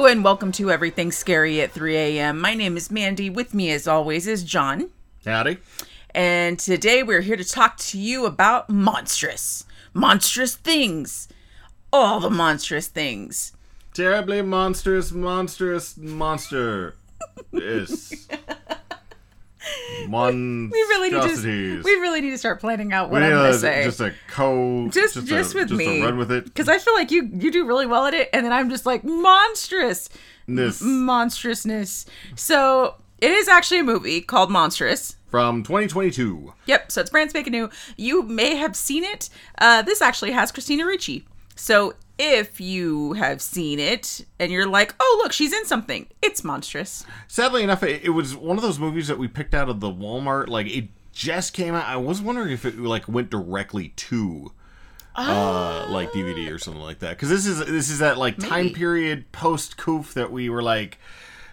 Hello and welcome to Everything Scary at 3 a.m. My name is Mandy. With me, as always, is John. Howdy. And today we're here to talk to you about monstrous, monstrous things. All the monstrous things. Terribly monstrous, monstrous monster. Is. Mon- We really need to. We really need to start planning out what We I'm gonna a- say. Just a co. just, a- just with just me, A run with it. because I feel like you you do really well at it, and then I'm just like monstrous, This monstrousness. So it is actually a movie called Monstrous. from 2022. Yep, so it's brand spanking new. You may have seen it. Uh, this actually has Christina Ricci. So if you have seen it and you're like, oh, look, she's in something, it's monstrous. Sadly enough, it, it was one of those movies that we picked out of the Walmart. Like it just came out. I was wondering if it like went directly to. Uh, like DVD or something like that, because this is this is that like time period post Coof that we were like,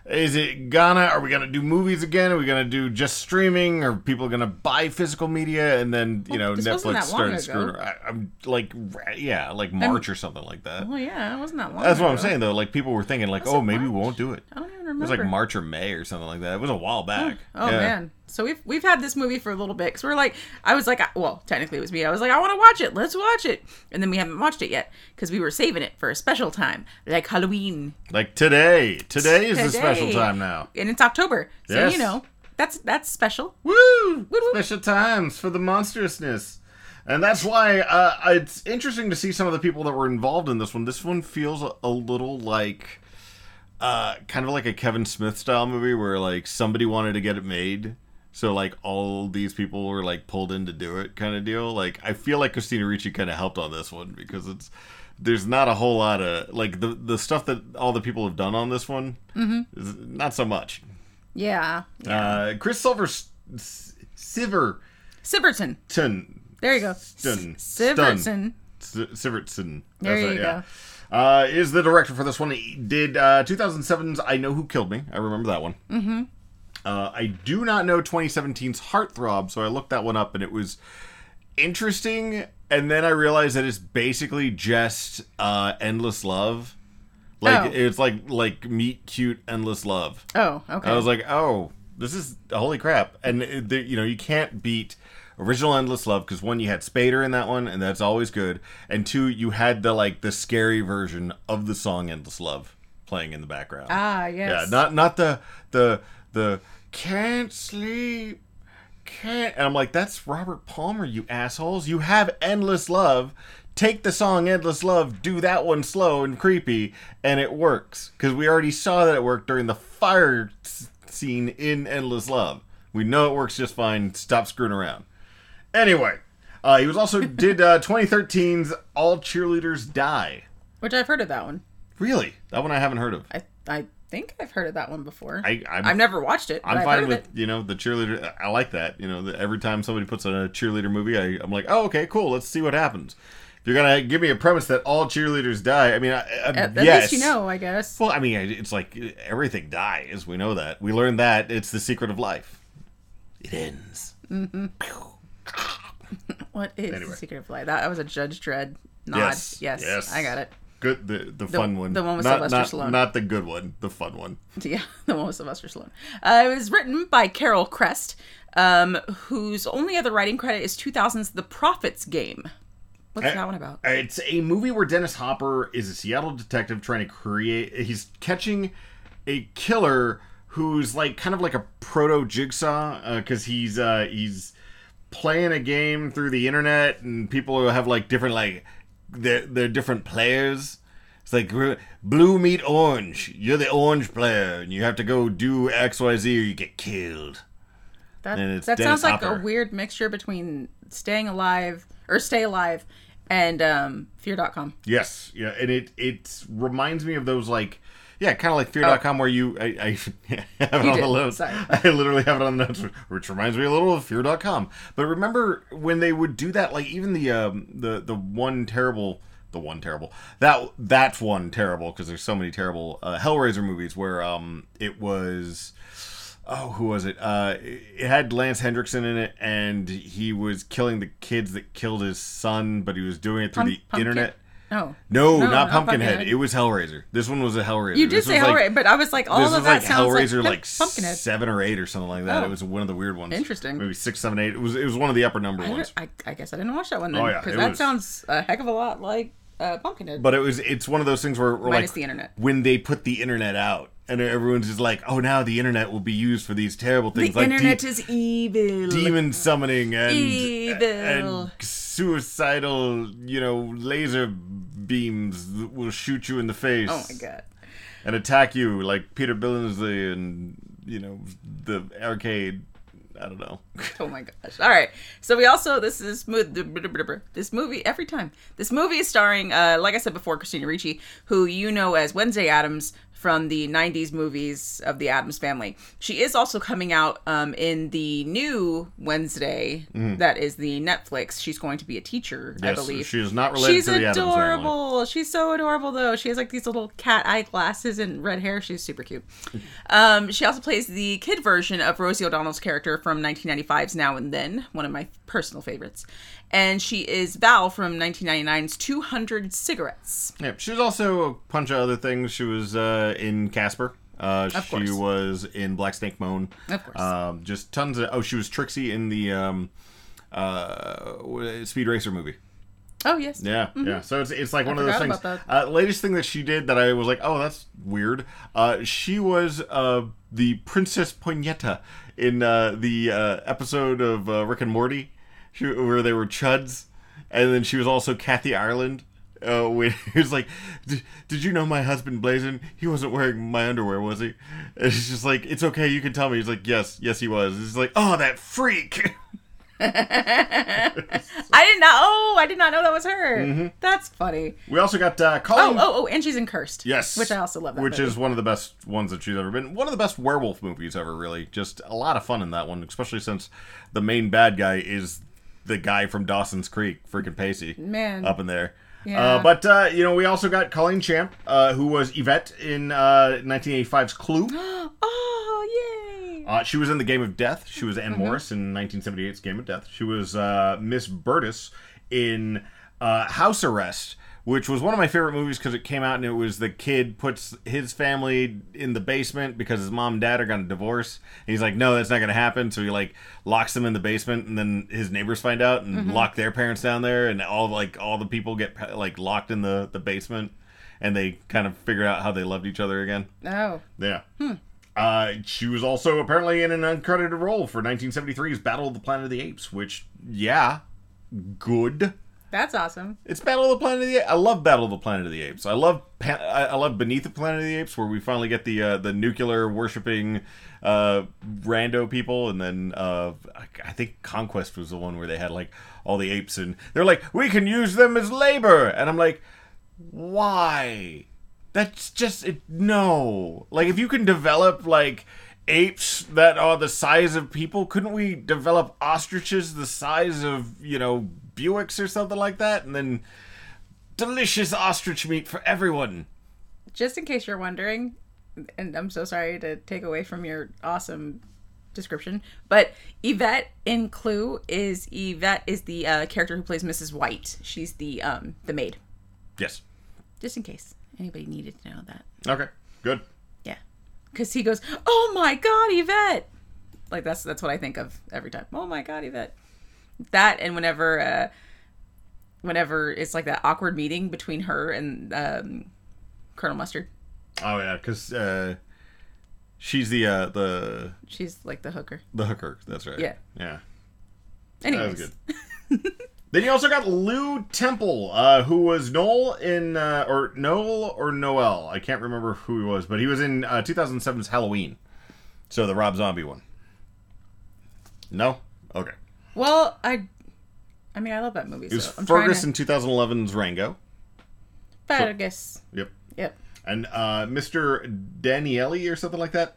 is it gonna? Are we gonna do movies again? Are we gonna do just streaming? Are people gonna buy physical media? And then you know Netflix started screwing. I, I'm like, yeah, like March or something like that. Oh, yeah, it wasn't that long. That's what I'm saying though. Like people were thinking like, oh, maybe we won't do it. I It was like March or May or something like that. It was a while back. Oh Yeah. man. So we've we've had this movie for a little bit because we're like I was like I- well technically it was me I was like I want to watch it let's watch it and then we haven't watched it yet because we were saving it for a special time like Halloween Like today. Today is the special time now. and it's October so Yes. you know that's that's special Woo! woo. Special times for the monstrousness. And that's why uh, it's interesting to see some of the people that were involved in this one. This one feels a little like, uh, kind of like a Kevin Smith style movie where like somebody wanted to get it made, so like all these people were like pulled in to do it, kind of deal. Like I feel like Christina Ricci kind of helped on this one because it's there's not a whole lot of like the the stuff that all the people have done on this one is not so much. yeah, Uh, Chris Silver Siver. Siverton. Siverton there you go Stun. Siverton Sivertson. There That's you it, yeah. Uh, is the director for this one. He did uh, 2007's I Know Who Killed Me. I remember that one. Mm-hmm. Uh, I do not know 2017's Heartthrob, so I looked that one up, and it was interesting. And then I realized that it's basically just uh, endless love. Like Oh. it's like like meet cute endless love. oh okay I was like, oh, this is holy crap. And it, the, you know, you can't beat original Endless Love because one, you had Spader in that one, and that's always good. And two, you had the like the scary version of the song Endless Love playing in the background. ah yes. yeah, not not the the the can't sleep. Can't and I'm like, that's Robert Palmer, you assholes. You have endless love. Take the song Endless Love, do that one slow and creepy, and it works. Because we already saw that it worked during the fire scene in Endless Love. We know it works just fine. Stop screwing around. Anyway, uh, he was also did uh, 2013's All Cheerleaders Die. which I've heard of that one Really? That one I haven't heard of. I I think I've heard of that one before I, I'm, I've never watched it I'm fine with it. you know the cheerleader. I like that. You know, the, every time somebody puts on a cheerleader movie, I, I'm like, oh, okay, cool. Let's see what happens. If you're gonna give me a premise that all cheerleaders die, I mean, I, I, at, at yes. least you know I guess Well, I mean, it's like everything dies. We know that. We learned that. It's the secret of life. It ends. what is Anyway. the secret of life that, that was a Judge Dredd nod Yes, yes yes. I got it Good. The the fun one. the one with not, Sylvester not, Stallone. Not the good one. The fun one. Yeah, the one with Sylvester Stallone. Uh, it was written by Carol Chrest, um, whose only other writing credit is 2000's The Prophet's Game. What's Uh, that one about? It's a movie where Dennis Hopper is a Seattle detective trying to create. He's catching a killer who's like kind of like a proto jigsaw because he's uh, he's playing a game through the internet and people who have like different like they're, they're different players. It's like blue meet orange. You're the orange player, and you have to go do X Y Z or you get killed. That, that sounds like a weird mixture between Staying Alive or Stay Alive and um, Fear.com. Yes, yeah, and it it reminds me of those like yeah, kind of like Fear.com where you I, I have it Oh. On the notes. sorry. I literally have it on the notes, which reminds me a little of Fear.com. But remember when they would do that, like even the um the the one terrible. The one terrible that that's one terrible because there's so many terrible uh, Hellraiser movies where um it was oh who was it uh it had lance henriksen in it and he was killing the kids that killed his son but he was doing it through Pump- the Pumpkin- internet No. No, No, not Pumpkinhead. Pumpkinhead. It was Hellraiser. This one was a Hellraiser. You did This say Hellraiser, like, but I was like, all of that like sounds Hellraiser, like, like, Pumpkinhead. seven or eight or something like that. Oh. It was one of the weird ones. Interesting. Maybe six, seven, eight. It was it was one of the upper number I, ones. I, I guess I didn't watch that one then Oh, yeah, because that was- sounds a heck of a lot like uh, Pumpkinhead. But it was it's one of those things where, where Minus like the internet. when they put the internet out and everyone's just like, oh, now the internet will be used for these terrible the things like internet de- is evil. demon summoning and Evil. and suicidal, you know, laser beams that will shoot you in the face. Oh my god. and attack you like Peter Billingsley and you know the arcade. I don't know. Oh my gosh. All right. So we also this is this movie every time. This movie is starring uh like I said before Christina Ricci, who you know as Wednesday Addams from the 90s movies of the Addams family. She is also coming out um in the new Wednesday that is the Netflix. She's going to be a teacher, I believe. she is not related She's to the Addams family. adorable. She's so adorable though. She has like these little cat eye glasses and red hair. She's super cute. Um, she also plays the kid version of Rosie O'Donnell's character from 1995's Now and Then, one of my personal favorites. And she is Val from 1999's 200 Cigarettes. Yeah, she was also a bunch of other things. She was uh, in Casper. Uh, Of she course. was in Black Snake Moan. Of course. Um, just tons of. Oh, she was Trixie in the um, uh, Speed Racer movie. Oh yes. Yeah, yeah. So it's it's like one of those Mm-hmm. things. about Uh, latest thing that she did that I was like, oh, that's weird. Uh, she was uh, the Princess Poinetta in uh, the uh, episode of uh, Rick and Morty, she, where they were chuds, and then she was also Kathy Ireland. Uh, when he was like, "Did- "Did you know my husband Blazin? He wasn't wearing my underwear, was he?" And it's just like, "It's okay, you can tell me." He's like, "Yes, yes, he was." It's like, "Oh, that freak." I did not. Oh, I did not know that was her. Mm-hmm. That's funny. We also got uh, Oh, Colin. oh, oh, and she's in Cursed. Yes, Which I also love. That which movie. is one of the best ones that she's ever been. One of the best werewolf movies ever. Really, just a lot of fun in that one, especially since the main bad guy is the guy from Dawson's Creek, freaking Pacey, Man. up in there. Yeah. Uh, but uh, you know, we also got Colleen Camp, uh, who was Yvette in uh, 1985's Clue. Oh, yay! Uh, she was in the Game of Death. She was Anne Mm-hmm. Morris in 1978's Game of Death. She was uh, Miss Burtis in uh, House Arrest, which was one of my favorite movies because it came out and it was the kid puts his family in the basement because his mom and dad are going to divorce. And he's like, no, that's not going to happen. So he like locks them in the basement, and then his neighbors find out and Mm-hmm. lock their parents down there, and all like all the people get like locked in the the basement, and they kind of figure out how they loved each other again. Oh, Yeah. Uh, she was also apparently in an uncredited role for 1973's Battle of the Planet of the Apes, which, yeah, good. That's awesome. It's Battle of the Planet of the Apes. I love Battle of the Planet of the Apes. I love I love Beneath the Planet of the Apes, where we finally get the uh, the nuclear worshipping uh, rando people, and then uh, I- I think Conquest was the one where they had like all the apes, and they're like, we can use them as labor, and I'm like, why? That's just it. No, like if you can develop like apes that are the size of people, couldn't we develop ostriches the size of you know Buicks or something like that, and then delicious ostrich meat for everyone? Just in case you're wondering, and I'm so sorry to take away from your awesome description, but Yvette in Clue is Yvette is the uh, character who plays Mrs. White. She's the um the maid. Yes. Just in case anybody needed to know that. Okay. Good. Yeah, because he goes, "Oh my God, Yvette!" Like that's that's what I think of every time. Oh my God, Yvette. That and whenever, uh whenever it's like that awkward meeting between her and um, Colonel Mustard. Oh yeah, because uh, she's the uh, the She's like the hooker. the hooker. That's right. Yeah. Yeah. Anyways, That was good. then you also got Lew Temple, uh, who was Noel in, uh, or Noel or Noel. I can't remember who he was, but he was in uh, 2007's Halloween. So the Rob Zombie one. No? Okay. Well, I, I mean, I love that movie. It was so Fergus trying in 2011's Rango. to, Fergus. Yep. Yep. and uh, Mr. Daniele or something like that.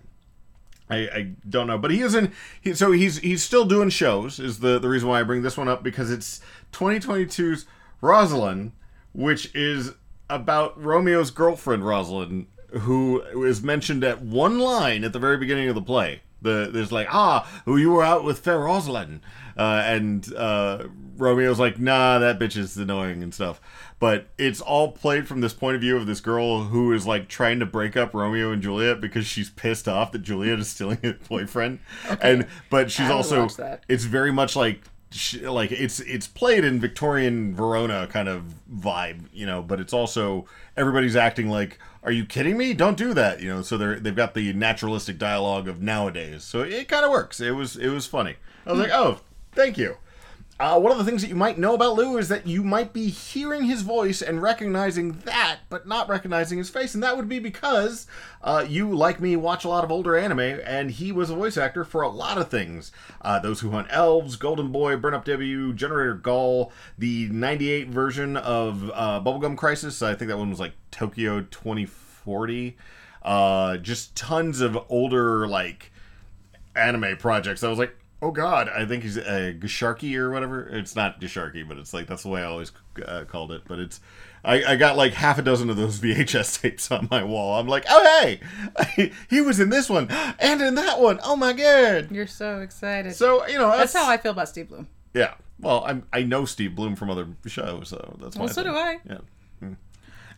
I, I don't know, but he is in. He, so he's he's still doing shows. Is the the reason why I bring this one up because it's 2022's Rosalind, which is about Romeo's girlfriend Rosalind, who is mentioned at one line at the very beginning of the play. The there's like ah, who you were out with Fair Rosalind, uh, and uh, Romeo's like nah, that bitch is annoying and stuff. But it's all played from this point of view of this girl who is like trying to break up Romeo and Juliet because she's pissed off that Juliet is stealing her boyfriend, and but she's also that. it's very much like sh- like it's it's played in Victorian Verona kind of vibe, you know, but it's also everybody's acting like, "Are you kidding me? Don't do that," you know. So they're they've got the naturalistic dialogue of nowadays, so it kind of works. It was it was funny. I was like, "Oh, thank you." Uh, one of the things that you might know about Lew is that you might be hearing his voice and recognizing that, but not recognizing his face, and that would be because uh, you, like me, watch a lot of older anime, and he was a voice actor for a lot of things. Uh, Those Who Hunt Elves, Golden Boy, Burn Up W, Generator Gawl, the '98 version of uh, Bubblegum Crisis. I think that one was like Tokyo 2040. Uh, just tons of older like anime projects. I was like, oh god, I think he's a Gasharki or whatever. It's not Gasharki, but it's like that's the way I always uh, called it. But it's I, I got like half a dozen of those VHS tapes on my wall. I'm like, oh hey, he was in this one and in that one. Oh my god. You're so excited. So you know That's that's, how I feel about Steve Blum. yeah. Well, I'm I know Steve Blum from other shows, so that's why. Well, so do I. Yeah. Hmm.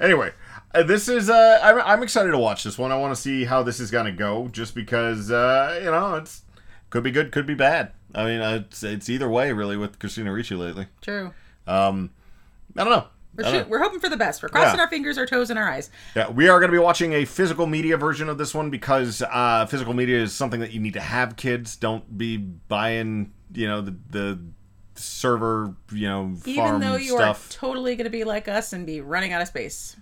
Anyway, uh, this is uh, I'm I'm excited to watch this one. I want to see how this is gonna go, just because uh, you know it's could be good, could be bad. I mean, uh, it's it's either way really with Christina Ricci lately. True. Um, I don't know. We're, shoot, we're hoping for the best. We're crossing Yeah. our fingers, our toes, and our eyes. Yeah, we are going to be watching a physical media version of this one because uh, physical media is something that you need to have. Kids don't be buying, you know, the the server, you know, Even though you stuff. are totally going to be like us and be running out of space.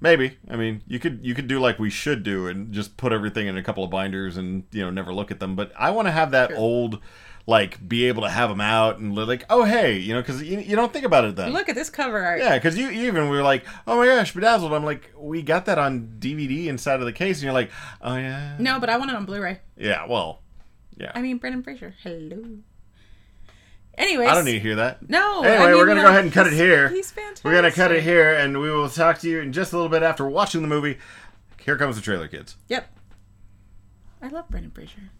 Maybe. I mean, you could you could do like we should do and just put everything in a couple of binders and you know never look at them. But I want to have that old, like, be able to have them out and like, oh hey, you know, because you, you don't think about it then. Look at this cover art. Yeah, because you even were like, oh my gosh, bedazzled. I'm like, we got that on DVD inside of the case, and you're like, oh yeah, No, but I want it on Blu-ray. yeah. Well, yeah. I mean, Brendan Fraser. Hello. Anyways, I don't need to hear that. No. Anyway, I mean, we're gonna uh, go ahead and cut it here. He's fantastic. We're gonna cut it here, and we will talk to you in just a little bit after watching the movie. Here comes the trailer, kids. Yep. I love Brendan Fraser.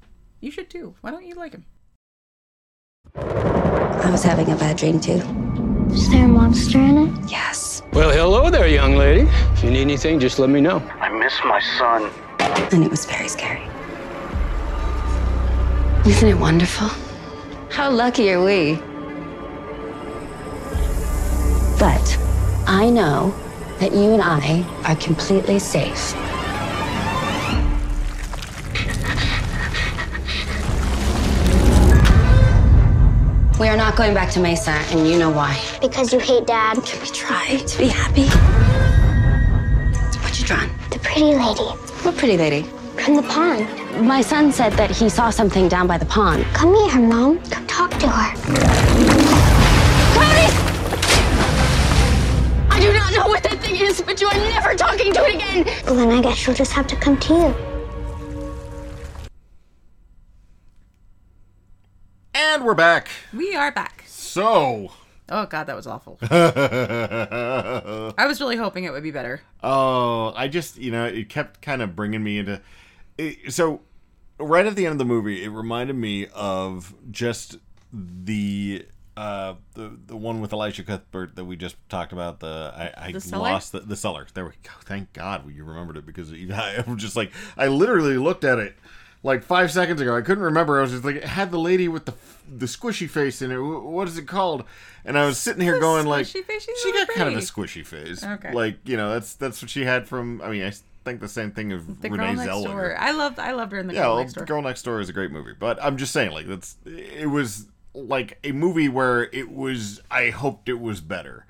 You should too. Why don't you like him? I was having a bad dream too. Is there a monster in it? Yes. Well, hello there, young lady. If you need anything, just let me know. I miss my son. And it was very scary. Isn't it wonderful? How lucky are we? But I know that you and I are completely safe. We are not going back to Mesa, and you know why. Because you hate Dad. Can we try to be happy? What you drawn? The pretty lady What pretty lady? from the pond. My son said that he saw something down by the pond. Come here, Mom. Come talk to her. Cody! I do not know what that thing is, but you are never talking to it again. Well, then I guess she'll just have to come to you. And we're back. We are back. So, Oh god, that was awful. I was really hoping it would be better. oh, I just you know it kept kind of bringing me into. It, so, right at the end of the movie, it reminded me of just the. Uh, the the one with Elisha Cuthbert that we just talked about the I, I The lost the, the cellar there we go. Thank God you remembered it because I was just like I literally looked at it like five seconds ago. I couldn't remember. I was just like it had the lady with the the squishy face in it. What is it called? And I was sitting here going like? She got kind of a squishy face. Okay. like you know that's that's what she had from I mean I think the same thing of The Renee Zellweger. I loved. I loved her in the yeah, girl next door. Girl Next Door is a great movie, but I'm just saying, like that's it was like a movie where it was. I hoped it was better,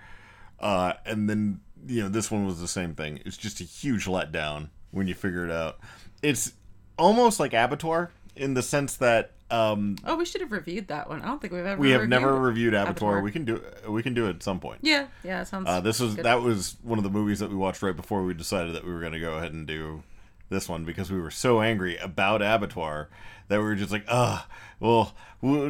uh, and then you know this one was the same thing. It's just a huge letdown when you figure it out. It's almost like Abattoir in the sense that um, Oh, we should have reviewed that one. I don't think we've ever. we have reviewed never reviewed Abattoir. Abattoir. We can do we can do it at some point. Yeah, yeah, it sounds. Uh, this was good. that was one of the movies that we watched right before we decided that we were going to go ahead and do this one because we were so angry about Abattoir that we were just like, ugh, well,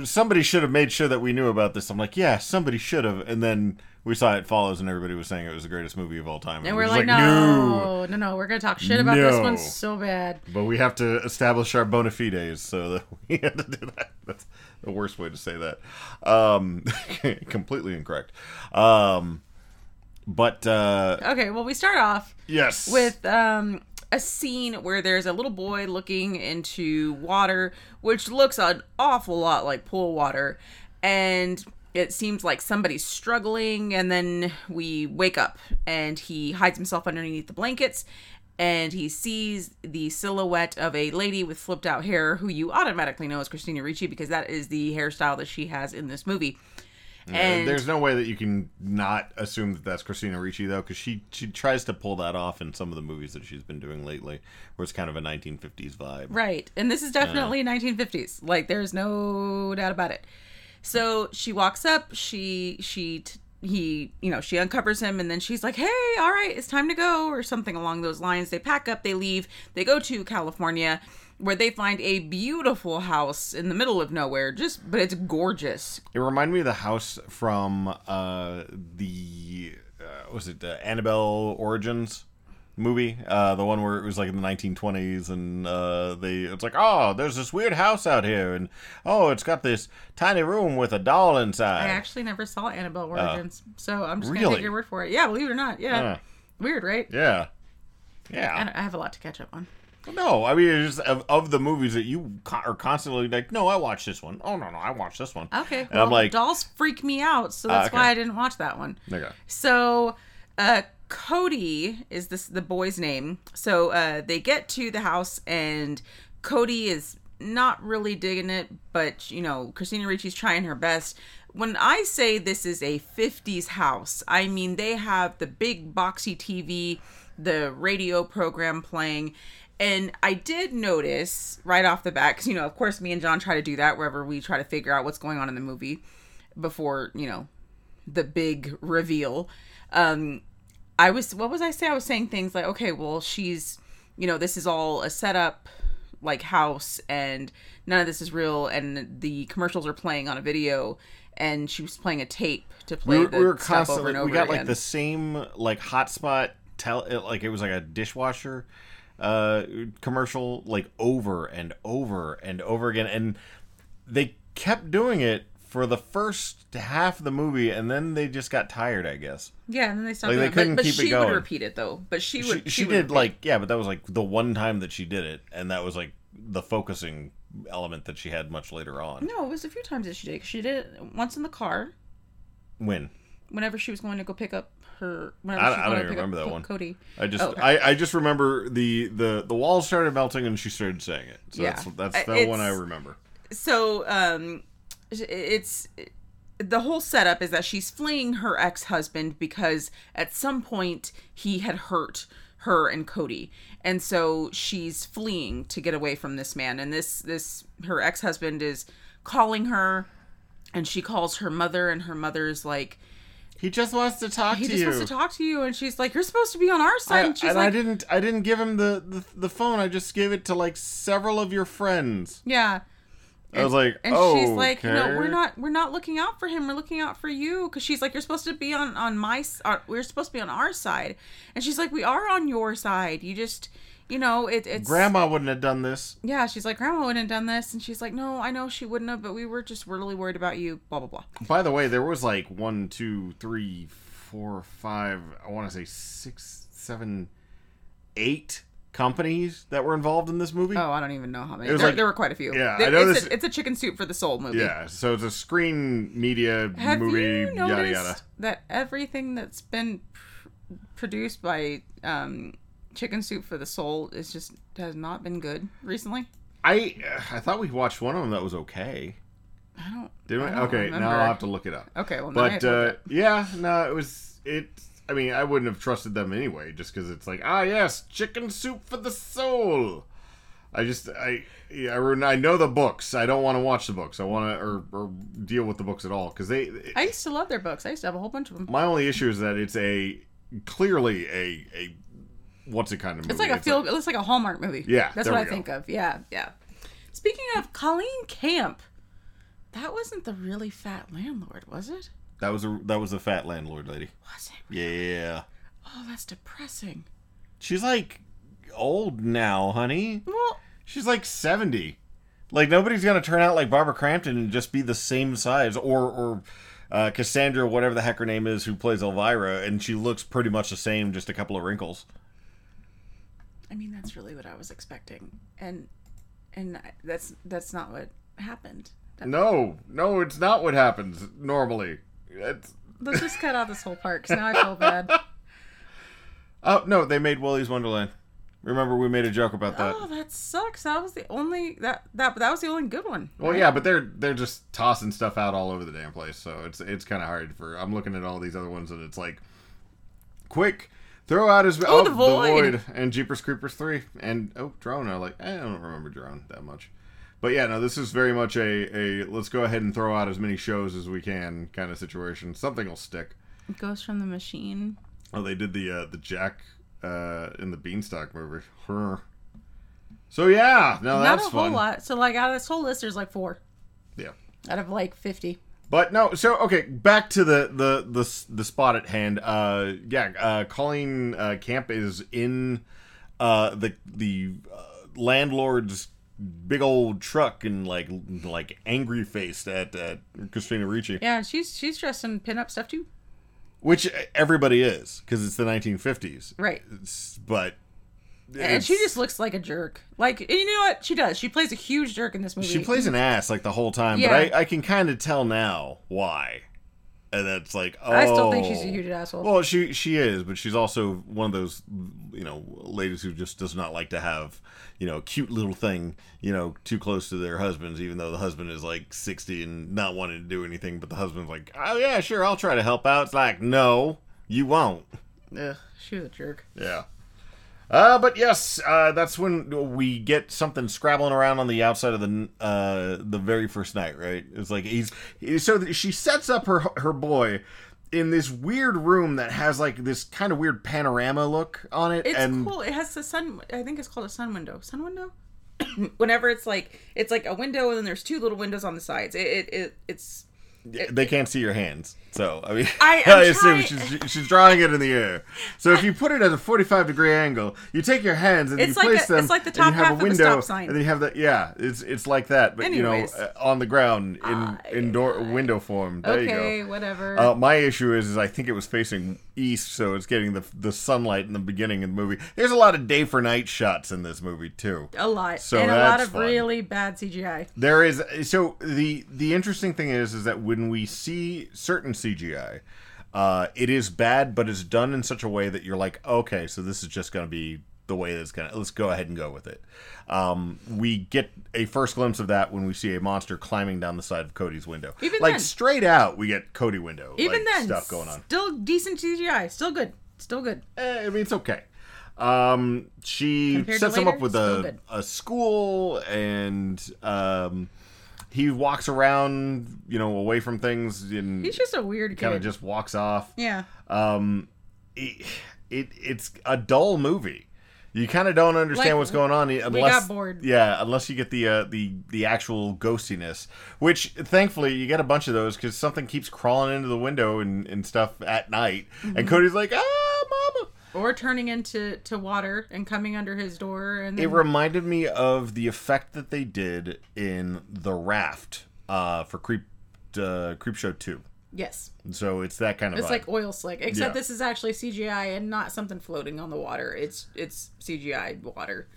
somebody should have made sure that we knew about this. I'm like, yeah, somebody should have. And then we saw It Follows, and everybody was saying it was the greatest movie of all time. And we we're just like, no, no, no, we're gonna talk shit about this one so bad. But we have to establish our bona fides, so that we had to do that. That's the worst way to say that. Um, completely incorrect. Um, but uh, Okay, well, we start off yes, with um, a scene where there's a little boy looking into water, which looks an awful lot like pool water, and it seems like somebody's struggling. And then we wake up, and he hides himself underneath the blankets. And he sees the silhouette of a lady with flipped out hair, who you automatically know is Christina Ricci because that is the hairstyle that she has in this movie. And there's no way that you can not assume that that's Christina Ricci though, because she she tries to pull that off in some of the movies that she's been doing lately, where it's kind of a 1950s vibe. Right. And this is definitely 1950s. Like there's no doubt about it. So she walks up, she she he, you know, she uncovers him and then she's like, "Hey, all right, it's time to go" or something along those lines. They pack up, they leave. They go to California where they find a beautiful house in the middle of nowhere. Just but it's gorgeous. It reminded me of the house from uh, the uh, was it uh, Annabelle Origins movie, uh, the one where it was like in the 1920s, and uh, they it's like, oh, there's this weird house out here, and oh, it's got this tiny room with a doll inside. I actually never saw Annabelle Origins. so I'm just going to take your word for it. Yeah, believe it or not. Yeah. Uh, Weird, right? yeah, yeah. don't- I have a lot to catch up on. No, I mean, it's just of, of the movies that you co- are constantly like, no, I watched this one. Oh no, no, I watched this one. Okay. and well, I'm like, dolls freak me out, so that's okay. why I didn't watch that one. okay. So, uh, Cody is this the boy's name. So uh, they get to the house, and Cody is not really digging it, but you know, Christina Ricci's trying her best. When I say this is a 50s house, I mean they have the big boxy TV, the radio program playing. And I did notice right off the bat, because, you know, of course, me and John try to do that wherever we try to figure out what's going on in the movie before, you know, the big reveal. Um, I was what was I say? I was saying things like, okay, well, she's you know, this is all a setup like house and none of this is real and the commercials are playing on a video and she was playing a tape to play we were, the we were stuff over constantly and over we got again. like the same like hotspot tell it like it was like a dishwasher uh commercial like over and over and over again and they kept doing it for the first half of the movie and then they just got tired i guess yeah, and then they stopped like, they couldn't but, but keep it going. she would repeat it though. But she she, would she, would did repeat- like yeah but that was like the one time that she did it and that was like the focusing element that she had much later on No, it was a few times that she did. It. She did it once in the car when whenever she was going to go pick up her whenever I- she was I don't even remember that Co- one. Cody. I just Oh, okay. I, I just remember the, the the walls started melting and she started saying it. So Yeah. that's that's the one I remember. so um it's the whole setup is that she's fleeing her ex-husband because at some point he had hurt her and Cody. And so she's fleeing to get away from this man and this this her ex-husband is calling her and she calls her mother and her mother's like He just wants to talk he to just you. wants to talk to you and she's like you're supposed to be on our side I, and she's and like I didn't I didn't give him the, the the phone. I just gave it to like several of your friends. yeah I was like, and oh, she's like, no, we're not, we're not looking out for him. We're looking out for you, because she's like, you're supposed to be on on my, uh, we're supposed to be on our side, and she's like, we are on your side. You just, you know, it, it's Grandma wouldn't have done this. Yeah, she's like, grandma wouldn't have done this, and she's like, no, I know she wouldn't have, but we were just really worried about you. Blah blah blah. By the way, there was like one, two, three, four, five. I want to say six, seven, eight companies that were involved in this movie. Oh, I don't even know how many. There, like- there were quite a few. Yeah, I know it's, this- A, it's a chicken soup for the soul movie. Yeah, so it's a screen media Have movie, you noticed yada yada. that everything that's been pr- produced by um, Chicken Soup for the Soul is just has not been good recently? I I thought we watched one of them that was okay. I don't. Did we? Okay, remember. now I'll have to look it up. Okay, well, now I have but uh, yeah, no, it was it. I mean, I wouldn't have trusted them anyway, just because it's like, ah, yes, chicken soup for the soul. I just, I, yeah, I, I know the books. I don't want to watch the books. I want to, or, or deal with the books at all, because they. I used to love their books. I used to have a whole bunch of them. my only issue is that it's a clearly a a what's it kind of movie. It's like a feel. It's like a Hallmark movie. Yeah, that's what I go. think of. Yeah, yeah. Speaking of Colleen Camp, that wasn't the really fat landlord, was it? That was a that was a fat landlord lady. Was it? Yeah, Oh, that's depressing. she's like old now, honey. Well, She's like seventy. Like nobody's gonna turn out like Barbara Crampton and just be the same size, or or uh, Cassandra, whatever the heck her name is, who plays Elvira, and she looks pretty much the same, just a couple of wrinkles. I mean, that's really what I was expecting, and and I- that's that's not what happened. No, no, it's not what happens normally. Let's just cut out this whole part because now I feel bad. oh no, they made Willy's Wonderland. Remember, we made a joke about that. Oh, that sucks. That was the only that that that was the only good one. Well, yeah, but they're they're just tossing stuff out all over the damn place, so it's it's kind of hard for. I'm looking at all these other ones, and it's like, quick, throw out his Oh, oh The Void. and Jeepers Creepers three, and oh, Drone. I like. I don't remember Drone that much, but yeah, no, this is very much a a let's go ahead and throw out as many shows as we can kind of situation. Something will stick. Ghost from the Machine. Oh, they did the uh, the Jack uh, in the Beanstalk movie. So yeah, no, that's Not a fun. whole lot. So like out of this whole list, there's like four Yeah. out of like fifty. But no, so okay, back to the the the, the spot at hand. Uh, yeah, uh, Colleen uh, Camp is in uh, the the uh, landlord's big old truck and like like angry faced at, at Christina Ricci, Yeah, she's she's dressed in pinup stuff too. which everybody is because it's the 1950s. Right. It's, but And she just looks like a jerk. Like, and you know what? She does. She plays a huge jerk in this movie. she plays an ass like the whole time. Yeah. But I, I can kind of tell now why. And that's like, oh, I still think she's a oh. huge asshole. Well, she she is, but she's also one of those you know ladies who just does not like to have you know a cute little thing you know too close to their husbands, even though the husband is like sixty and not wanting to do anything, but the husband's like, oh yeah, sure, I'll try to help out. It's like, no, you won't. Ugh, she's a jerk. Yeah. Uh, but yes, uh, that's when we get something scrabbling around on the outside of the uh, the very first night, right? It's like he's so she sets up her her boy in this weird room that has like this kind of weird panorama look on it, It's and cool. It has the sun. I think it's called a sun window. Sun window. Whenever it's like it's like a window and then there's two little windows on the sides. It, it, it it's they can't see your hands. So I mean, I- I, assume she's she's drawing it in the air. So if you put it at a forty-five degree angle, you take your hands and It's you like place a- them. it's like the top and you have half a of a window, stop sign. and then you have the yeah. It's it's like that, but Anyways. you know, uh, on the ground in door window form. There okay, you go. whatever. Uh, my issue is, is I think it was facing east, so it's getting the the sunlight in the beginning of the movie. There's a lot of day for night shots in this movie too. a lot so and a lot of fun. really bad CGI. There is so the the interesting thing is is that when we see certain CGI, uh, it is bad, but it's done in such a way that you're like, okay, so this is just going to be the way that's gonna. Let's go ahead and go with it. Um, we get a first glimpse of that when we see a monster climbing down the side of Cody's window. Even like then- straight out, we get Cody window. Even like, then, stuff going on. Still decent CGI. Still good. Still good. Eh, I mean, it's okay. Um, she Compared to sets him up with a, good. a school, and um, he walks around, you know, away from things, and He's just a weird kind of just walks off. yeah. Um, it, it it's a dull movie. You kind of don't understand Like, what's going on unless got bored. Yeah, unless you get the uh, the the actual ghostiness, which thankfully you get a bunch of those because something keeps crawling into the window and, and stuff at night, Mm-hmm. and Cody's like, ah, mama. Or turning into to water and coming under his door and then It reminded me of the effect that they did in The Raft uh, for Creep uh, Creepshow Two. yes. So it's that kind of It's vibe. like oil slick, except Yeah. this is actually CGI and not something floating on the water. It's it's CGI water.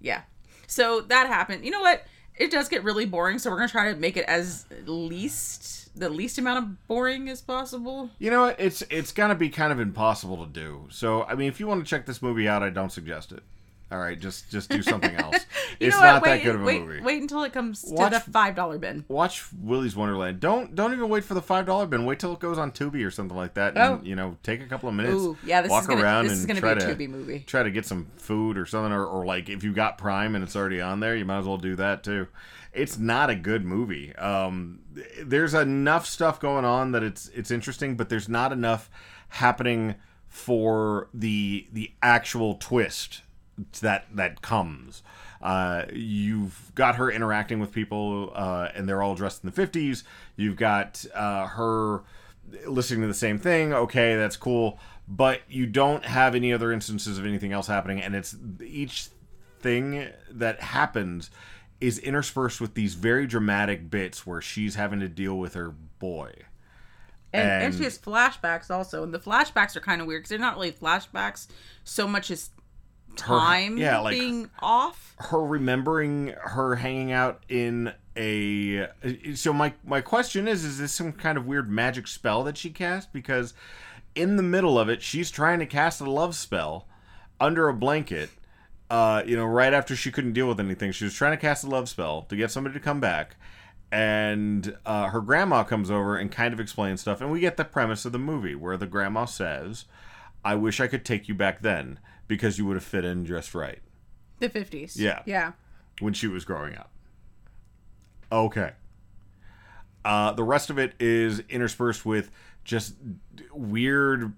Yeah. So that happened. You know what? It does get really boring, so we're gonna try to make it as least the least amount of boring as possible. You know what? It's it's gonna be kind of impossible to do. So I mean, if you want to check this movie out, I don't suggest it. All right, just just do something else. It's not Wait, that good of a wait, movie. wait until it comes Watch- to the five dollar bin. Watch Willy's Wonderland. Don't don't even wait for the five dollar bin. Wait till it goes on Tubi or something like that. And, Oh. you know, take a couple of minutes. Ooh, yeah, this walk is gonna- around this and is try to movie. try to get some food or something, or, or like if you got Prime and it's already on there, you might as well do that too. It's not a good movie. Um, there's enough stuff going on that it's it's interesting, but there's not enough happening for the the actual twist that that comes. Uh, you've got her interacting with people, uh, and they're all dressed in the fifties. You've got uh, her listening to the same thing. Okay, that's cool, but you don't have any other instances of anything else happening, and it's each thing that happens is interspersed with these very dramatic bits where she's having to deal with her boy. And, and, And- she has flashbacks also, and the flashbacks are kind of weird because they're not really flashbacks so much as time yeah, like- being off. her remembering her hanging out in a so my my question is is this some kind of weird magic spell that she cast? Because in the middle of it she's trying to cast a love spell under a blanket uh you know right after she couldn't deal with anything. She was trying to cast a love spell to get somebody to come back. And uh, her grandma comes over and kind of explains stuff. And we get the premise of the movie where the grandma says i wish i could take you back then because you would have fit in just right The fifties. Yeah. Yeah. when she was growing up. Okay. Uh, the rest of it is interspersed with just weird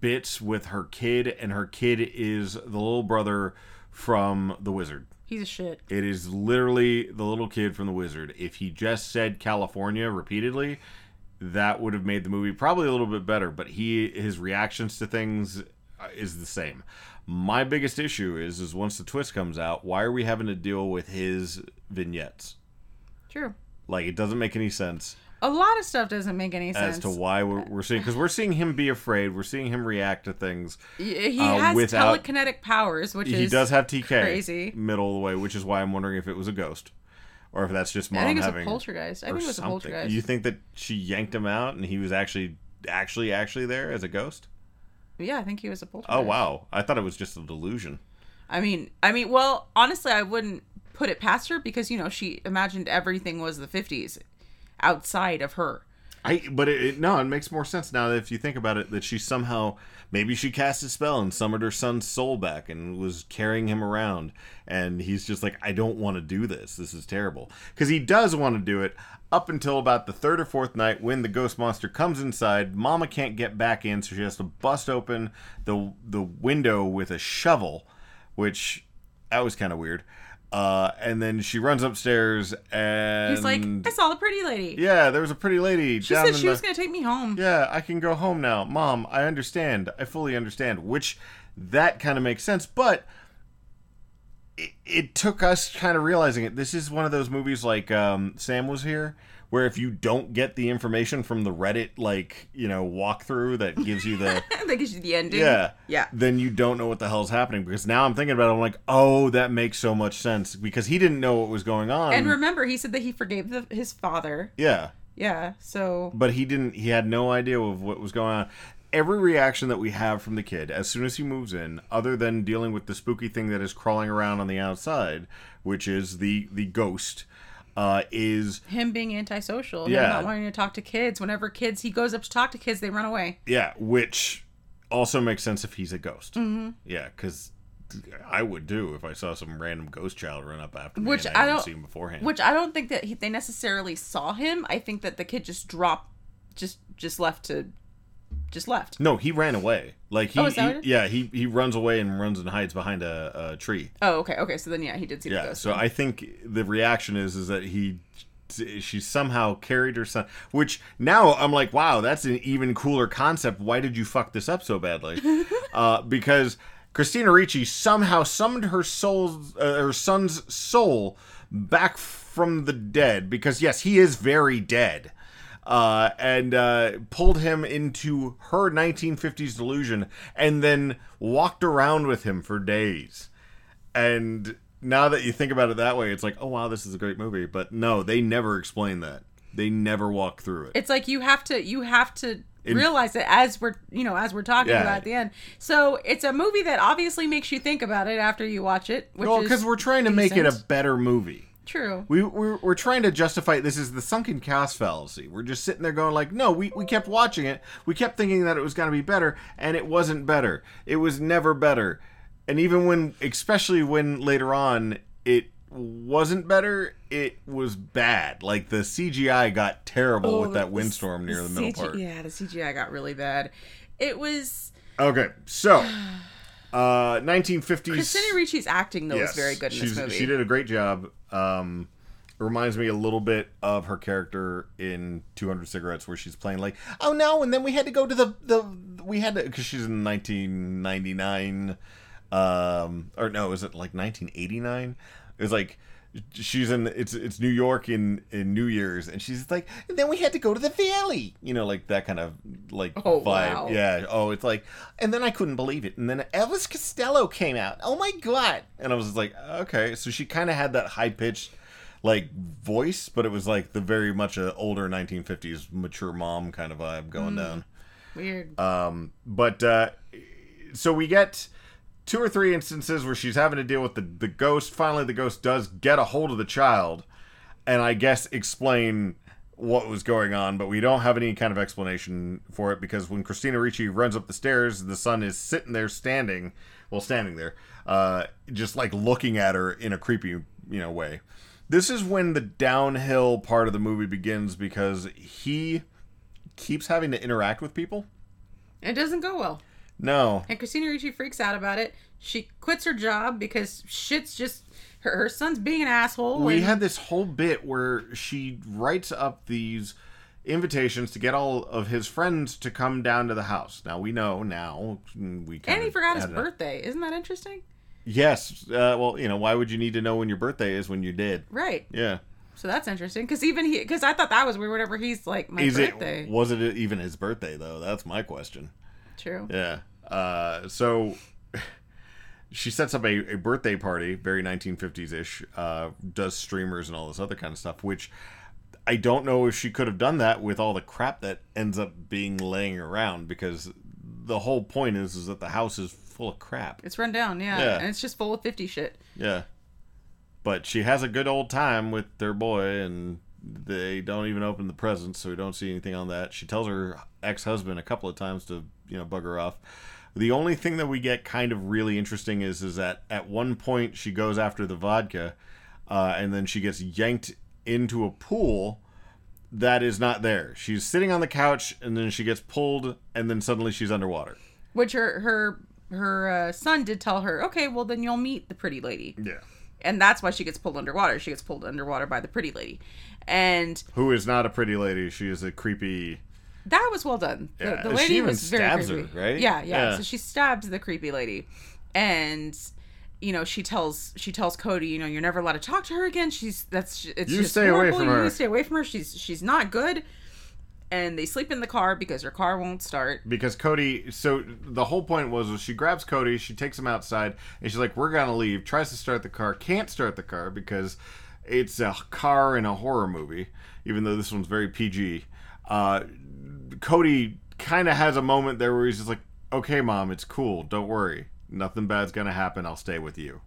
bits with her kid, and her kid is the little brother from the wizard. He's a shit. It is literally the little kid from the wizard. If he just said California repeatedly, that would have made the movie probably a little bit better. But he his reactions to things uh, is the same. My biggest issue is is once the twist comes out, why are we having to deal with his vignettes? True. Like it doesn't make any sense A lot of stuff doesn't make any sense. as to why we're, we're seeing because we're seeing him be afraid, we're seeing him react to things. He uh, has without- telekinetic powers, which He is does have TK crazy. middle of the way, which is why I'm wondering if it was a ghost or if that's just mom I think it's having a poltergeist. I think it was a poltergeist. You think that she yanked him out and he was actually actually actually there as a ghost? Yeah, I think he was a poltergeist. Oh wow. I thought it was just a delusion. I mean, I mean, well, honestly, I wouldn't put it past her because you know she imagined everything was the '50s outside of her. I but it, it no, it makes more sense now that if you think about it that she somehow maybe she cast a spell and summoned her son's soul back and was carrying him around and he's just like I don't want to do this. This is terrible. Cuz he does want to do it up until about the third or fourth night when the ghost monster comes inside. Mama can't get back in so she has to bust open the the window with a shovel, which that was kind of weird. Uh, and then she runs upstairs and He's like, I saw the pretty lady. yeah, there was a pretty lady. she said she was gonna take me home. yeah, I can go home now. Mom, I understand. I fully understand. Which that kind of makes sense, but it, it took us kind of realizing it. This is one of those movies like um, Sam was here, where if you don't get the information from the Reddit, like, you know, walkthrough that gives you the. that gives you the ending. Yeah. Yeah. Then you don't know what the hell's happening because now I'm thinking about it. I'm like, oh, that makes so much sense because he didn't know what was going on. And remember, he said that he forgave the, his father. yeah. Yeah. So but he didn't he had no idea of what was going on every reaction that we have from the kid as soon as he moves in other than dealing with the spooky thing that is crawling around on the outside which is the the ghost uh is him being antisocial, Yeah. not wanting to talk to kids. Whenever kids, he goes up to talk to kids, they run away. yeah which also makes sense if he's a ghost Mm-hmm. yeah because i would do if i saw some random ghost child run up after me Which and i, I don't- see him beforehand Which I don't think that he, they necessarily saw him. I think that the kid just dropped, just just left to, just left. no he ran away like he, Oh, is that he- what it is? yeah he he runs away and runs and hides behind a, a tree Oh, okay, okay. So then, yeah, he did see the yeah ghost. so i think the reaction is is that he she somehow carried her son which now i'm like wow that's an even cooler concept why did you fuck this up so badly uh, because christina ricci somehow summoned her soul's uh, her son's soul back from the dead because yes he is very dead uh, and uh, pulled him into her 1950s delusion and then walked around with him for days and now that you think about it that way, it's like, oh wow, this is a great movie. But no, they never explain that. They never walk through it. it's like you have to you have to In- realize it as we're you know as we're talking Yeah. about at the end. So it's a movie that obviously makes you think about it after you watch it. Which well, because we're trying to make it a better movie. True. We, we're, we're trying to justify this is the sunken cost fallacy. We're just sitting there going like, no, we, we kept watching it. We kept thinking that it was going to be better, and it wasn't better. It was never better. And even when, especially when later on, it wasn't better, it was bad. Like the CGI got terrible with oh, that windstorm near the middle CG part. Yeah, the CGI got really bad. It was Okay, so uh 1950s Christina Ricci's acting though Yes, is very good in this movie. She did a great job. Um, it reminds me a little bit of her character in 200 Cigarettes, where she's playing like, oh no, and then we had to go to the the we had to because she's in 1999, um, or no, is it like 1989? It was like she's in it's it's New York in in New Year's, and she's like, and then we had to go to the valley, you know, like that kind of like Oh, vibe. wow. Yeah. Oh, it's like, and then I couldn't believe it, and then Elvis Costello came out. Oh my god! And I was like, okay, so she kind of had that high pitched like voice, but it was like the very much a older 1950s mature mom kind of vibe going down. Weird. Um, but uh, so we get two or three instances where she's having to deal with the, the ghost. Finally, the ghost does get a hold of the child, and I guess explain what was going on, but we don't have any kind of explanation for it because when Christina Ricci runs up the stairs, the son is sitting there standing, well, standing there, uh, just like looking at her in a creepy, you know, way. This is when the downhill part of the movie begins because he keeps having to interact with people. it doesn't go well. No, And Christina Ricci freaks out about it. She quits her job because shit's just her, her son's being an asshole. we and- had this whole bit where she writes up these invitations to get all of his friends to come down to the house. Now we know now we and he forgot his birthday. Isn't that interesting? Yes, uh, well, you know, why would you need to know when your birthday is when you did? Right. Yeah, So that's interesting because even he because I thought that was weird. Whatever he's like my is birthday. it was it even his birthday though? That's my question. True. Yeah. Uh, so she sets up a, a birthday party, very 1950s ish, uh, does streamers and all this other kind of stuff, which I don't know if she could have done that with all the crap that ends up being laying around because the whole point is, is that the house is full of crap. It's run down, yeah. Yeah. and it's just full of fifty shit. Yeah. But she has a good old time with their boy and they don't even open the presents, so we don't see anything on that. She tells her ex husband a couple of times to, you know, bug her off. The only thing that we get kind of really interesting is is that at one point she goes after the vodka, uh, and then she gets yanked into a pool that is not there. She's sitting on the couch, and then she gets pulled, and then suddenly she's underwater. Which her her her uh, son did tell her, okay, well then you'll meet the pretty lady, Yeah. and that's why she gets pulled underwater. She gets pulled underwater by the pretty lady, and Who is not a pretty lady? She is a creepy. That was well done. The- Yeah, the, she lady was very stabs her, creepy. right? Yeah, yeah, Yeah. So she stabs the creepy lady, and you know she tells she tells Cody, you know, you're never allowed to talk to her again. She's that's it's You just stay away from you her." to stay away from her. She's she's not good. And they sleep in the car because her car won't start. because Cody. So the whole point was, was she grabs Cody, she takes him outside, and she's like, "We're gonna leave." Tries to start the car, can't start the car because it's a car in a horror movie. Even though this one's very PG, uh, Cody kind of has a moment there where he's just like, "Okay, mom, it's cool. Don't worry. Nothing bad's gonna happen. I'll stay with you,"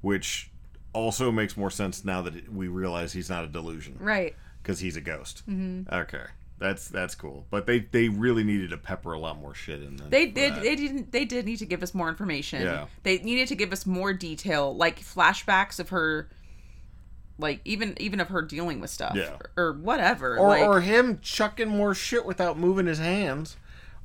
which also makes more sense now that we realize he's not a delusion Right. because he's a ghost. Mm-hmm. Okay, that's that's cool. But they they really needed to pepper a lot more shit in. They did. that. They didn't. They did need to give us more information. Yeah. They needed to give us more detail, like flashbacks of her, like even even of her dealing with stuff, Yeah. or, or whatever. or like, or him chucking more shit without moving his hands,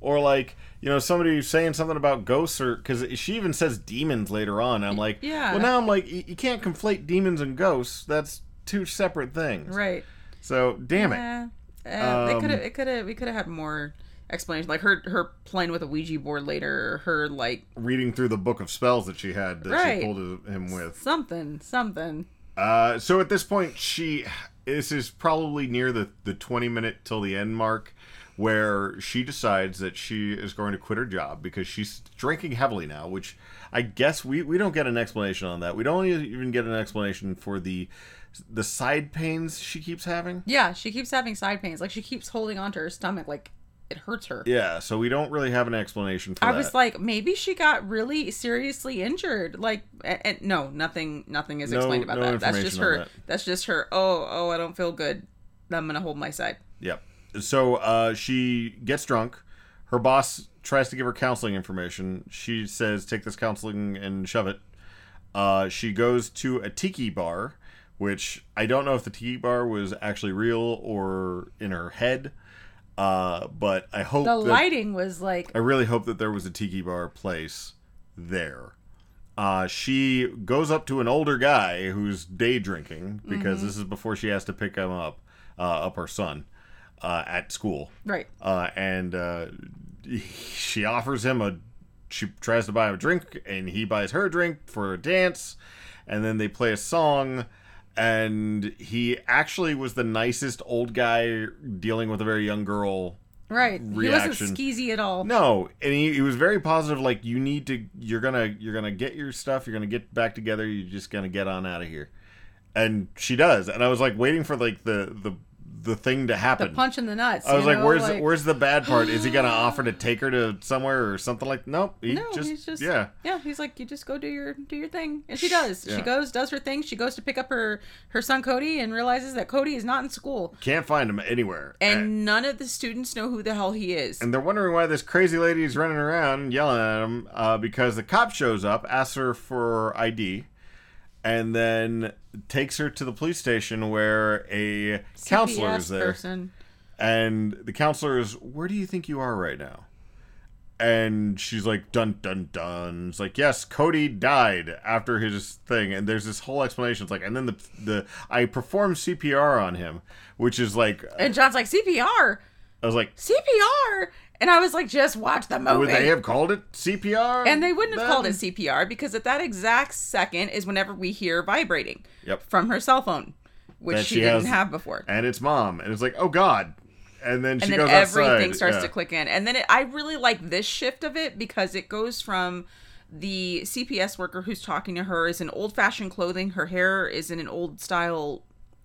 or like you know somebody saying something about ghosts, or because she even says demons later on. I'm like, Yeah. Well, now I'm like, y- you can't conflate demons and ghosts. That's two separate things. right. So damn it. Yeah. Uh, they Um, could have. It could have. We could have had more explanation, like her her playing with a Ouija board later, her like Reading through the book of spells that she had that Right. she pulled him with. something, something. Uh, so at this point, she this is probably near the the twenty minute till the end mark, where she decides that she is going to quit her job because she's drinking heavily now. Which I guess we we don't get an explanation on that. We don't even get an explanation for the the side pains she keeps having. Yeah, she keeps having side pains. Like she keeps holding onto her stomach, like it hurts her. Yeah, so we don't really have an explanation for I that. was like, maybe she got really seriously injured. Like, and, and no, nothing, nothing is No- explained about no that. That's just her. that. That's just her. Oh, oh, I don't feel good. I'm gonna hold my side. Yep. So uh, she gets drunk. Her boss tries to give her counseling information. She says, "Take this counseling and shove it." Uh, she goes to a tiki bar, which I don't know if the tiki bar was actually real or in her head. Uh, but I hope The that, lighting was like I really hope that there was a tiki bar place there. Uh, she goes up to an older guy who's day drinking because Mm-hmm. this is before she has to pick him up, uh, up her son, uh, at school. right. Uh, and uh, she offers him a. She tries to buy him a drink, and he buys her a drink for a dance, and then they play a song. And he actually was the nicest old guy dealing with a very young girl Right. reaction. He wasn't skeezy at all. no, and he, he was very positive. Like you need to, you're gonna, you're gonna get your stuff. You're gonna get back together. You're just gonna get on out of here. And she does. And I was like waiting for like the the the thing to happen. The punch in the nuts. I was like, know, where's like- where's the bad part? Is he gonna offer to take her to somewhere or something like? Nope. He no, just, he's just yeah. yeah. He's like, you just go do your do your thing, and she does. Yeah. She goes, does her thing. She goes to pick up her her son Cody, and realizes that Cody is not in school, Can't find him anywhere. and none of the students know who the hell he is. and they're wondering why this crazy lady is running around yelling at him uh, because the cop shows up, asks her for ID, and then takes her to the police station where a counselor is there. Person. And the counselor is, Where do you think you are right now? And she's like, Dun dun dun. It's like, Yes, Cody died after his thing. And there's this whole explanation. It's like, and then the the I performed CPR on him, which is like, And John's like CPR, I was like, CPR, and I was like, just watch the movie. Would they have called it CPR? and they wouldn't have called it? CPR because at that exact second is whenever we hear vibrating Yep. from her cell phone, which she, she didn't has- have before. And it's mom. And it's like, Oh God. And then she goes outside. and then everything outside. starts Yeah. to click in and then it, i really like this shift of it because it goes from the cps worker who's talking to her is in old fashioned clothing her hair is in an old style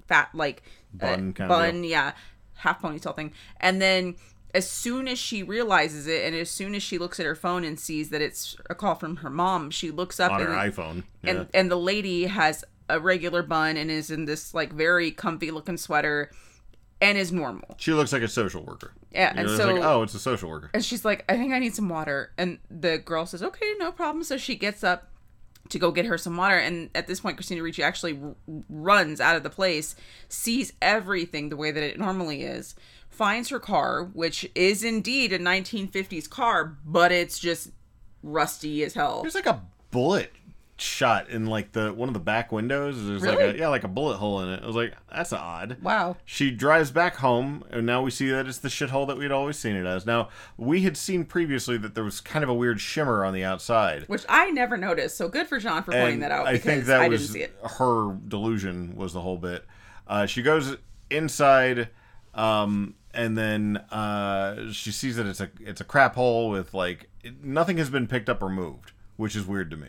fat like uh, Bun kind of bun yeah half ponytail thing and then as soon as she realizes it and as soon as she looks at her phone and sees that it's a call from her mom she looks up on and her iPhone. Yeah. and and the lady has a regular bun and is in this like very comfy looking sweater and is normal she looks like a social worker. Yeah, You and know, so- like, oh, it's a social worker. and she's like, I think I need some water. And the girl says, okay, no problem. So she gets up to go get her some water. And at this point, Christina Ricci actually r- runs out of the place, sees everything the way that it normally is, finds her car, which is indeed a 1950s car, but it's just rusty as hell. There's like a bullet shot in like the one of the back windows. There's like a yeah, like a bullet hole in it. I was like, that's odd. Wow. She drives back home, and now we see that it's the shithole that we'd always seen it as. Now we had seen previously that there was kind of a weird shimmer on the outside. Which I never noticed. So good for John for pointing that out I think that I was didn't see it. her delusion was the whole bit. Uh, she goes inside, um, and then uh, she sees that it's a it's a crap hole with like it, nothing has been picked up or moved, which is weird to me.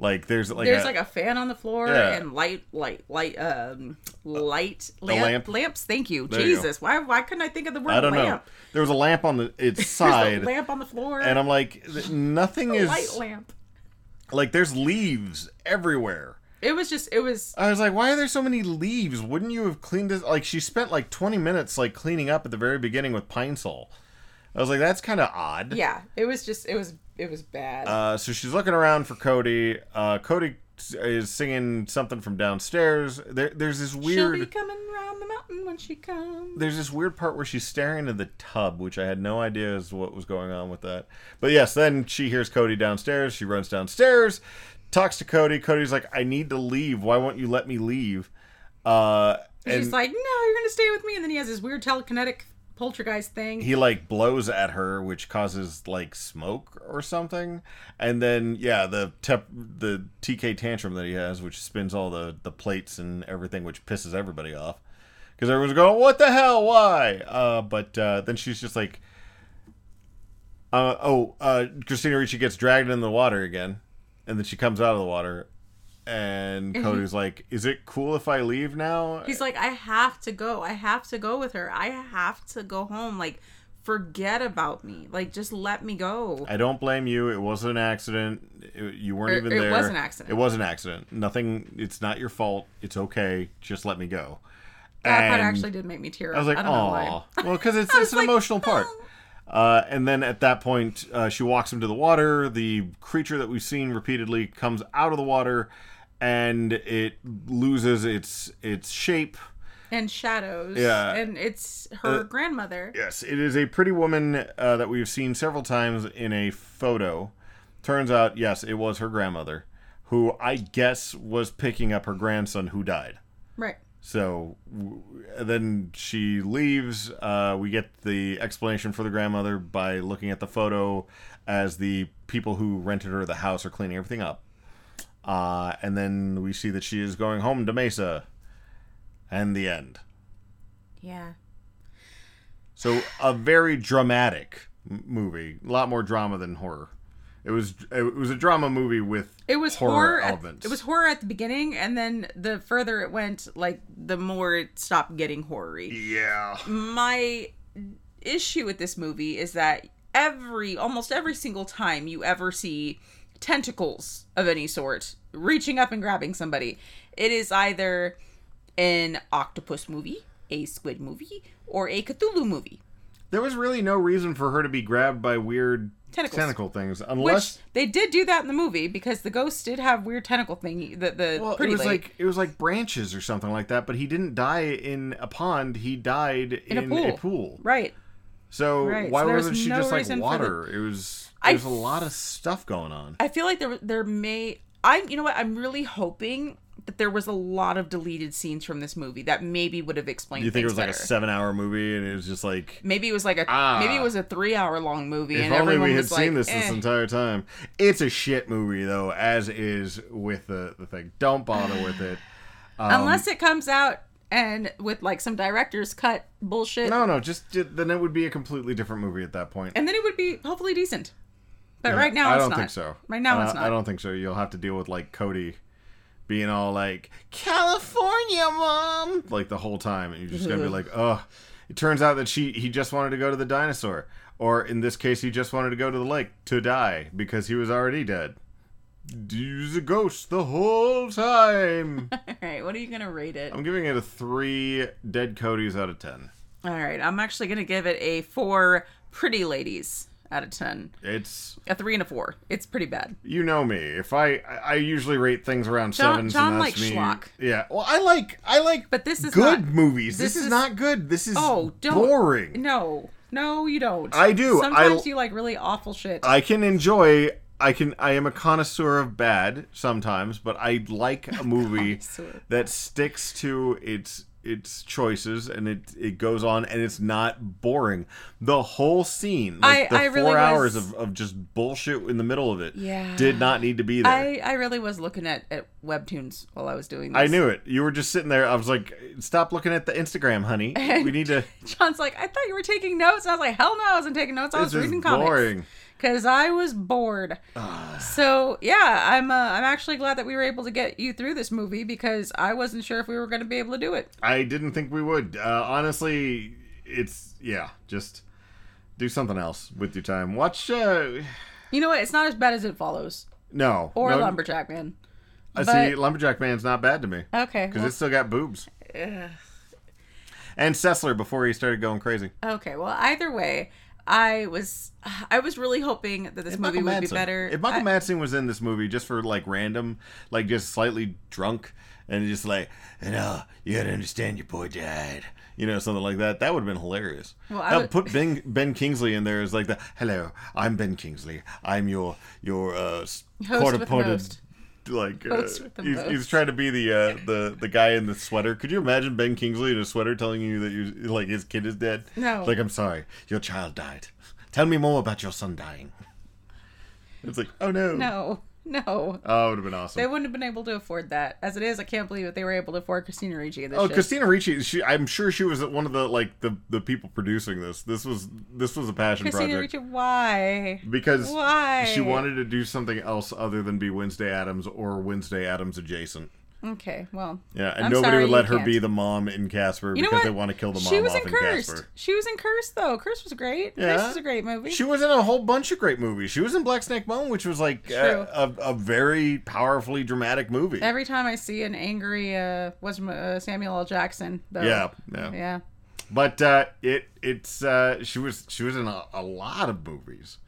Like there's like There's a, like a fan on the floor Yeah. and light, light, light, um, light lamp, lamp. lamps. Thank you, There you. Jesus. Why, why couldn't I think of the word I don't lamp? know. There was a lamp on the its side, a lamp on the floor and I'm like, nothing a is light lamp. like there's leaves everywhere. It was just, it was. I was like, why are there so many leaves? Wouldn't you have cleaned this? Like she spent like 20 minutes like cleaning up at the very beginning with pine sol. I was like, that's kind of odd. Yeah, it was just, it was, it was bad. Uh, so she's looking around for Cody. Uh, Cody is singing something from downstairs. There, there's this weird. She'll be coming round the mountain when she comes. there's this weird part where she's staring into the tub, which I had no idea is what was going on with that. But yes, then she hears Cody downstairs. She runs downstairs, talks to Cody. Cody's like, "I need to leave. Why won't you let me leave?" Uh, and She's like, no, you're gonna stay with me. And then he has this weird telekinetic poltergeist thing. he like blows at her, which causes like smoke or something. And then yeah, the tep- the TK tantrum that he has, which spins all the the plates and everything, which pisses everybody off. Because everyone's going, "What the hell? Why?" Uh, but uh, then she's just like, uh, "Oh, uh, Christina Ricci gets dragged in the water again, and then she comes out of the water." And mhm. Cody's like, "Is it cool if I leave now?" He's like, I have to go. I have to go with her. I have to go home. Like, forget about me. Like, just let me go. I don't blame you. It was an accident. It- you weren't Or- even it there. It was an accident. It was an accident. Nothing. It's not your fault. It's okay. Just let me go. that part actually did make me tear up. I was like, don't know why. "Aw." Well, because it's it's an like, emotional part. Uh, and then at that point, uh, she walks him to the water. The creature that we've seen repeatedly comes out of the water, and it loses its its shape. and shadows. Yeah. and it's her Uh, grandmother. Yes, it is a pretty woman uh, that we've seen several times in a photo. Turns out, yes, it was her grandmother, who I guess was picking up her grandson who died. Right. So w- then she leaves. Uh, we get the explanation for the grandmother by looking at the photo as the people who rented her the house are cleaning everything up. Uh, and then we see that she is going home to Mesa. And the end. Yeah. So a very dramatic m- movie, a lot more drama than horror. It was it was a drama movie with It was horror, horror. at, elements. it was horror at the beginning, and then the further it went, like the more it stopped getting horror-y. yeah. my issue with this movie is that every almost every single time you ever see tentacles of any sort reaching up and grabbing somebody it is either an octopus movie a squid movie or a cthulhu movie There was really no reason for her to be grabbed by weird Tentacles. tentacle things, which unless they did do that in the movie because the ghost did have weird tentacle thingy the, the well, pretty it was lady. like it was like branches or something like that. But he didn't die in a pond; he died in, a pool. right So Right, why so there's wasn't she no just like reason for water? It was I there's a lot of stuff going on. I feel like there there may I you know what I'm really hoping that there was a lot of deleted scenes from this movie that maybe would have explained. you think it was like a seven-hour movie, and it was just like Maybe it was like a Ah. maybe it was a three hour long movie If and only we had seen like, this this eh. entire time. It's a shit movie though, as is with the the thing. Don't bother with it. Um, Unless it comes out and with like some director's cut bullshit, no, no, just then it would be a completely different movie at that point. and then it would be hopefully decent. But right now I it's don't not. think so. Right now Uh, it's not. I don't think so. You'll have to deal with like Cody being all like California, mom, like the whole time, and you're just gonna be like, oh. It turns out that she he just wanted to go to the dinosaur, or in this case, he just wanted to go to the lake to die because he was already dead. He was a ghost the whole time. All right, what are you gonna rate it? I'm giving it a three dead Codys out of ten. All right, I'm actually gonna give it a four pretty ladies out of ten. It's A three and a four. It's pretty bad. you know me. If I I I usually rate things around John- sevens, John and that's likes me. schlock. Yeah. Well, I like I like But this is good not- movies. This, this is, is- not good. This is Oh, don't boring. No, no, you don't. I do. I- Sometimes you like really awful shit. I can enjoy. I can. I am a connoisseur of bad sometimes, but I like a movie Connoisseur. that sticks to its its choices and it it goes on and it's not boring. The whole scene, like I- the I four really hours was- of, of just bullshit in the middle of it, Yeah. did not need to be there. I, I really was looking at, at webtoons while I was doing this. I knew it. You were just sitting there. I was like, "Stop looking at the Instagram, honey. We need to." John's like, I thought you were taking notes. I was like, hell no, I wasn't taking notes. I was reading comics. boring. Because I was bored. so yeah, I'm uh, I'm actually glad that we were able to get you through this movie because I wasn't sure if we were going to be able to do it. I didn't think we would. Uh, honestly, it's yeah. Just do something else with your time. Watch. Uh, You know what? It's not as bad as it follows no. or no, Lumberjack Man. I but- see. Lumberjack Man's not bad to me Okay. because well- it's still got boobs. And Sessler before he started going crazy. Okay, well, either way, I was I was really hoping that this If movie Michael would be better. If Michael I- Madsen was in this movie just for like random, like just slightly drunk, and just like, you know, you gotta understand your boy died, you know, something like that, that would have been hilarious. Well, I would- put Ben Ben Kingsley in there as like the hello, I'm Ben Kingsley, I'm your your uh, Host court appointed. Like uh, Host with the he's, he's trying to be the uh, the the guy in the sweater. Could you imagine Ben Kingsley in a sweater telling you that you like his kid is dead? No. Like I'm sorry, your child died. Tell me more about your son dying. It's like, oh no. No, no. Oh, it would have been awesome. They wouldn't have been able to afford that. As it is, I can't believe that they were able to afford Christina Ricci this oh, shit. Christina Ricci. She, I'm sure she was one of the like the the people producing this. This was this was a passion Christina project Ricci, why? because Why? she wanted to do something else other than be Wednesday Addams or Wednesday Addams adjacent. Okay, well. Yeah, and I'm nobody would let her be can't. the mom in Casper You know because what? they want to kill the mom She was off in Cursed. Casper. She was in Cursed though. Cursed was great. Yeah. Cursed is a great movie. She was in a whole bunch of great movies. She was in Black Snake Moan, which was like a, a, a very powerfully dramatic movie. Every time I see an angry uh, was uh, Samuel L. Jackson. Though, Yeah, yeah. yeah. But uh, it it's uh, she was she was in a, a lot of movies.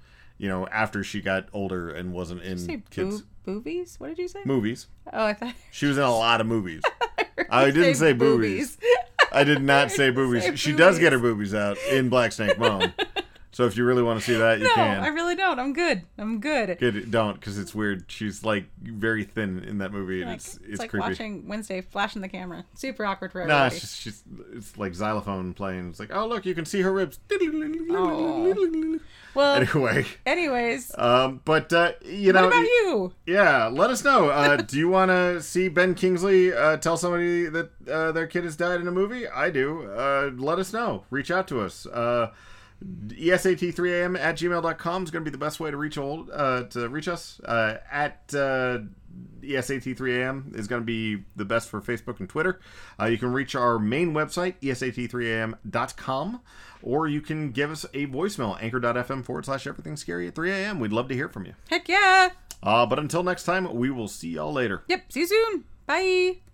You know, after she got older and wasn't in say kids boo- boobies? What did you say? movies. Oh, I thought. She was in a lot of movies. heard I didn't say boobies. I did not say boobies. say she does get her boobies. boobies out in Black Snake Moan. so if you really want to see that, you no, can. I really don't. I'm good. I'm good. Good, don't because it's weird. She's like very thin in that movie, and Like, it's it's, it's like creepy. watching Wednesday flashing the camera. Super awkward for Nah, everybody. it's just she's it's like xylophone playing. It's like, oh look, you can see her ribs. Oh. well, Anyway, anyways, um, but uh, you know, what about you? yeah, let us know. Uh, do you want to see Ben Kingsley uh, tell somebody that uh, their kid has died in a movie? I do. Uh, let us know. Reach out to us. Uh, ESAT3am at gmail.com is going to be the best way to reach old uh, to reach us. Uh, at uh, ESAT3am is going to be the best for Facebook and Twitter. Uh, you can reach our main website, E ESAT3am.com, or you can give us a voicemail, anchor.fm forward slash everything scary at 3 a.m. We'd love to hear from you. Heck yeah. Uh, but until next time, we will see y'all later. Yep. See you soon. Bye.